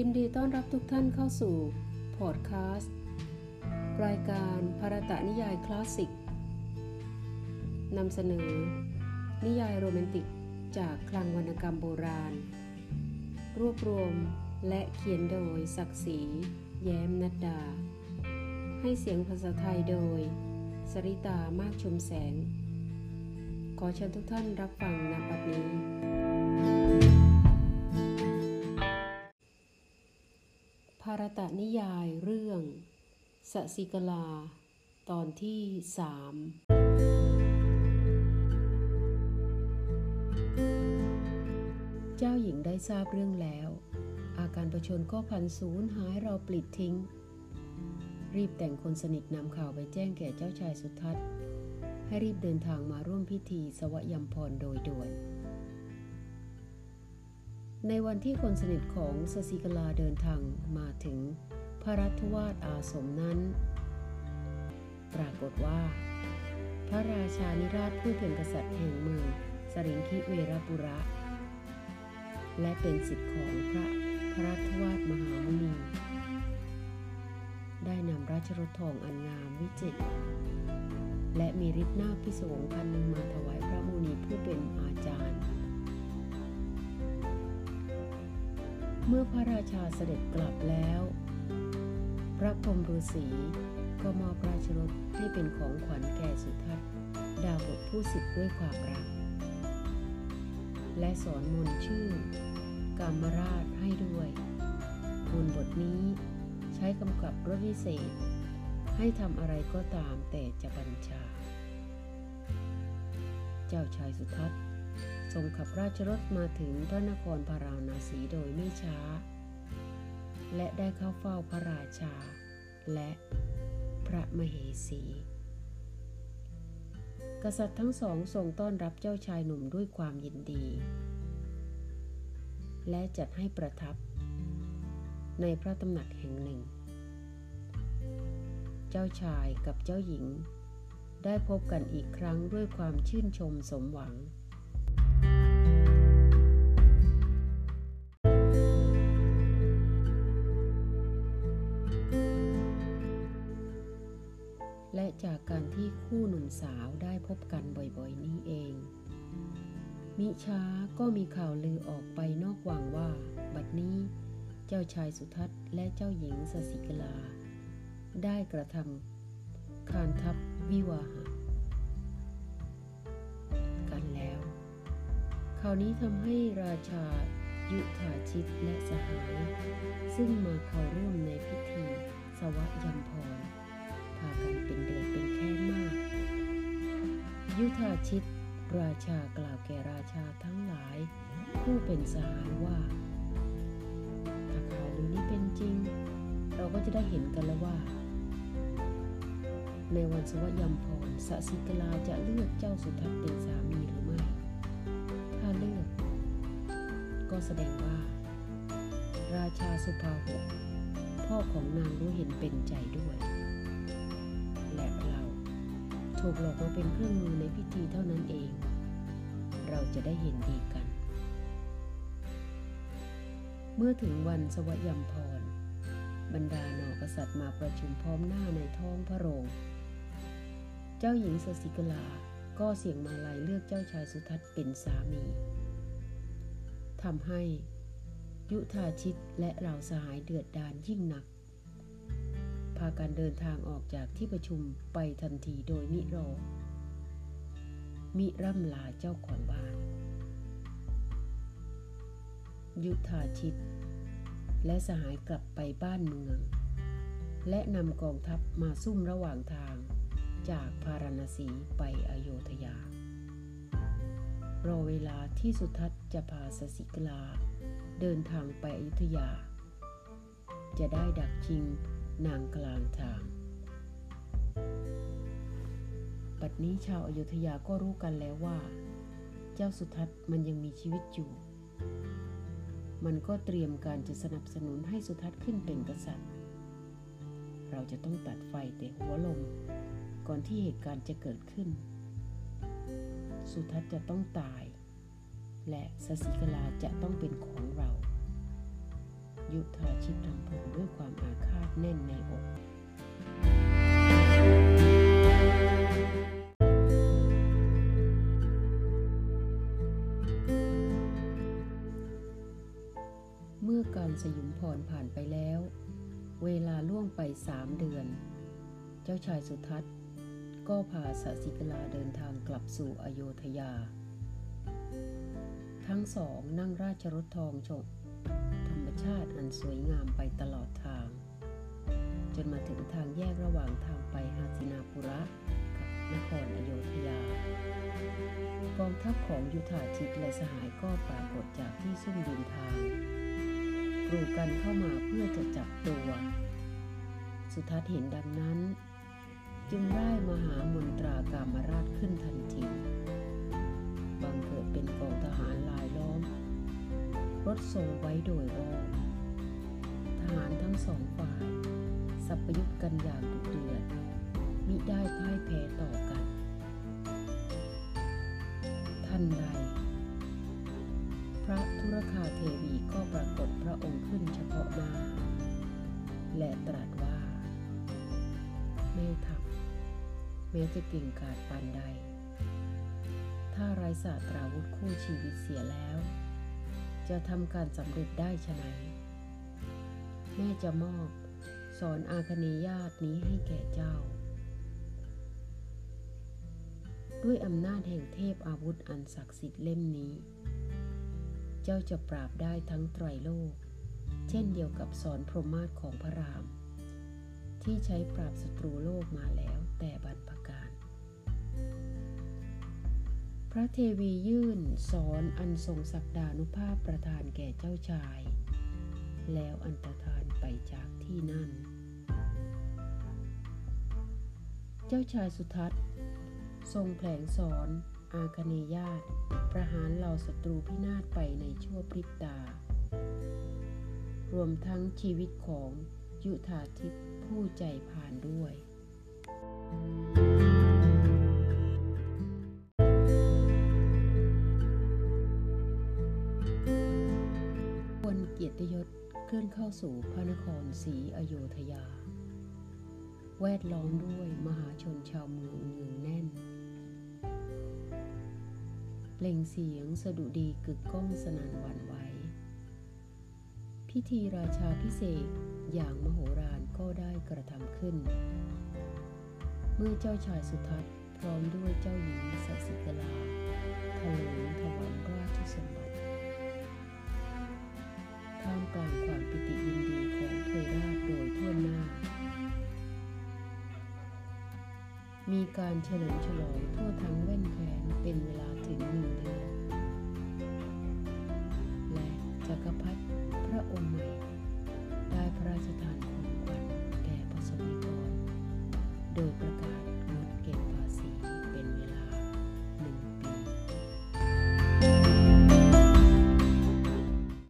ยินดีต้อนรับทุกท่านเข้าสู่พอดคาสต์รายการภารตะนิยายคลาสสิกนำเสนอ นิยายโรแมนติกจากคลังวรรณกรรมโบราณ รวบรวมและเขียนโดยศักดิ์ศรีแย้มนัดดา ให้เสียงภาษาไทยโดย สริตามากชุมแสง ขอเชิญทุกท่านรับฟังนบัดนี้ ภารตะนิยายเรื่องสสิกลา ตอนที่สามเจ้าหญิงได้ทราบเรื่องแล้ว อาการประชนก็พันสูญหายเราปลิดทิ้ง รีบแต่งคนสนิทนำข่าวไปแจ้งแก่เจ้าชายสุทัศน์ ให้รีบเดินทางมาร่วมพิธีสวยำพรโดยด่วน ในวันที่คนสนิทของสสิกลาเดินทางมาถึงพระรัตวาสอาสมนั้น ปรากฏว่า พระราชานิราชผู้เป็นกษัตริย์แห่งเมืองสริงคิเวรปุระ และเป็นสิทธิของพระพระรัตวาสมหามุนี ได้นำราชรถทองอันงามวิจิตรและมีฤทธิ์นาพิศวงคันหนึ่งมาถวายพระมุนีผู้เป็นอาจารย์ เมื่อพระราชาเสด็จกลับแล้ว พระพรหมฤาษีก็มอบราชรถให้เป็นของขวัญแก่สุทัศน์ดาวบทผู้สิทธิ์ด้วยความรัก และสอนมนชื่อกามราชให้ด้วยมนบทนี้ใช้กำกับรถวิเศษ ให้ทำอะไรก็ตามแต่จะบัญชา เจ้าชายสุทัศน์ ทรงขับราชรถมาถึงพระนครพาราณสีโดยไม่ช้า และได้เข้าเฝ้าพระราชา และพระมเหสี กษัตริย์ทั้งสองทรงต้อนรับเจ้าชายหนุ่มด้วยความยินดี และจัดให้ประทับ ในพระตำหนักแห่งหนึ่ง เจ้าชายกับเจ้าหญิง ได้พบกันอีกครั้งด้วยความชื่นชมสมหวัง และจากการที่คู่หนุ่มสาวได้พบกันบ่อยๆนี้เอง มิช้าก็มีข่าวลือออกไปนอกวังว่า บัดนี้เจ้าชายสุทัศน์และเจ้าหญิงสสิกลา ได้กระทำคานทัพวิวาหะกันแล้ว ข่าวนี้ทำให้ราชายุทธาชิตและสหาย ซึ่งมาเข้าร่วมในพิธีสวะยำพร พากันเป็นเดือดเป็นแค้นมาก ยุทธาชิต ราชากล่าวแก่ราชาทั้งหลาย ผู้เป็นสหายว่า ถ้าข่าวลือนี้เป็นจริง เราก็จะได้เห็นกันแล้วว่า ในวันสวะยำพรสสิกลาจะเลือกเจ้าสุทัศน์เป็นสามีหรือไม่ ถ้าเลือก ก็แสดงว่า ราชาสุภาหกพ่อของนางรู้เห็นเป็นใจด้วย ถูกหลอกมาเป็นเครื่องมือในพิธีเท่านั้นเอง เราจะได้เห็นดีกัน เมื่อถึงวันสวัยำพร บรรดาหนอกษัตริย์มาประชุมพร้อมหน้าในท้องพระโรง เจ้าหญิงสสิกลาก็เสียงมาลัยเลือกเจ้าชายสุทัศน์เป็นสามีทำให้ยุทธาชิตและเหล่าสหายเดือดดานยิ่งหนัก พากันเดินทางออกจากที่ประชุมไปทันทีโดยมิรอ มิร่ำลาเจ้าของบ้าน ยุทธาชิต และสหายกลับไปบ้านเมือง และนำกองทัพมาซุ่มระหว่างทางจากพาราณสีไปอโยธยา รอเวลาที่สุทัศน์จะพาสสิกลา เดินทางไปอยุธยา จะได้ดักชิง นางกลางทางปัดนี้ชาวอายุทยาก็รู้กันแล้วว่า เจ้าสุทัศน์มันยังมีชีวิตอยู่ มันก็เตรียมการจะสนับสนุนให้สุทัศน์ขึ้นเป็นกษัตริย์ เราจะต้องตัดไฟแต่หัวลมก่อนที่เหตุการณ์จะเกิดขึ้น สุทัศน์จะต้องตาย และสสิกลาจะต้องเป็นของเรา ยุทธาชิตรำพึงด้วยความอาฆาตแน่นในอกเมื่อการสยุมพรผ่านไปแล้ว เวลาล่วงไปสามเดือน เจ้าชายสุทัศน์ ก็พาสสิกลาเดินทางกลับสู่อโยธยา ทั้งสองนั่งราชรถทองชมธรรม ชาติอันสวยงามไปตลอดทาง จนมาถึงทางแยกระหว่างทางไปหาสินาปุระกับนครอโยธยากองทัพของยุทธาทิตและสหายก็ปรากฏจากที่ซุ่มดินทางกรูกันเข้ามาเพื่อจะจับตัว สุทัศน์เห็นดังนั้น จึงได้มหามนตรากามราชขึ้นทันที บังเกิดเป็นกองทหารลายล้อม รถทรงไว้โดยรอบทหารทั้งสองฝ่าย สับประยุทธ์กันอย่างดุเดือดมิได้พ่ายแพ้ต่อกันท่านใดพระธุรคาเทวีก็ปรากฏพระองค์ขึ้นเฉพาะหน้าและตรัสว่า แม่ทัพแม้จะเก่งกาจปานใด ถ้าไรศาสตราวุธคู่ชีวิตเสียแล้ว จะทำการสำเร็จได้ชะไหนแม่จะมอบสอนอาคเนยญาตนี้ให้แก่เจ้า ด้วยอำนาจแห่งเทพอาวุธอันศักดิ์สิทธิ์เล่มนี้ เจ้าจะปราบได้ทั้งไตรโลก เช่นเดียวกับสอนพรหมาศของพระราม ที่ใช้ปราบศัตรูโลกมาแล้วแต่บรรพการ พระเทวียื่นสอนอันทรงศักดานุภาพประทานแก่เจ้าชาย แล้วอันตรธานไปจากที่นั่น เจ้าชายสุทัศน์ทรงแผลงสอนอาคเนยาตประหารเหล่าศัตรูพินาศไปในชั่วพริบตา รวมทั้งชีวิตของยุทธาทิพย์ผู้ใจผ่านด้วยคว ติยศเคลื่อนเข้าสู่พระนครศรีอโยธยา แวดล้อมด้วยมหาชนชาวเมืองเนืองแน่นเปล่งเสียงสดุดีกึกก้องสนั่นหวั่นไหวพิธีราชาพิเศษอย่างมโหฬารก็ได้กระทำขึ้น เมื่อเจ้าชายสุทัศน์พร้อมด้วยเจ้าหญิงสสิกลาถลิงถวายราชสมบัติ กลางความปิติยินดีของเทวราชโดยทั่วหน้า มีการเฉลิมฉลองทั่วทั้งแว่นแคว้นเป็นเวลาถึงหนึ่งเดือน และจักรพรรดิพระองค์ใหม่ ได้พระราชทานของขวัญแก่ประสบนิกรโดยประกาศ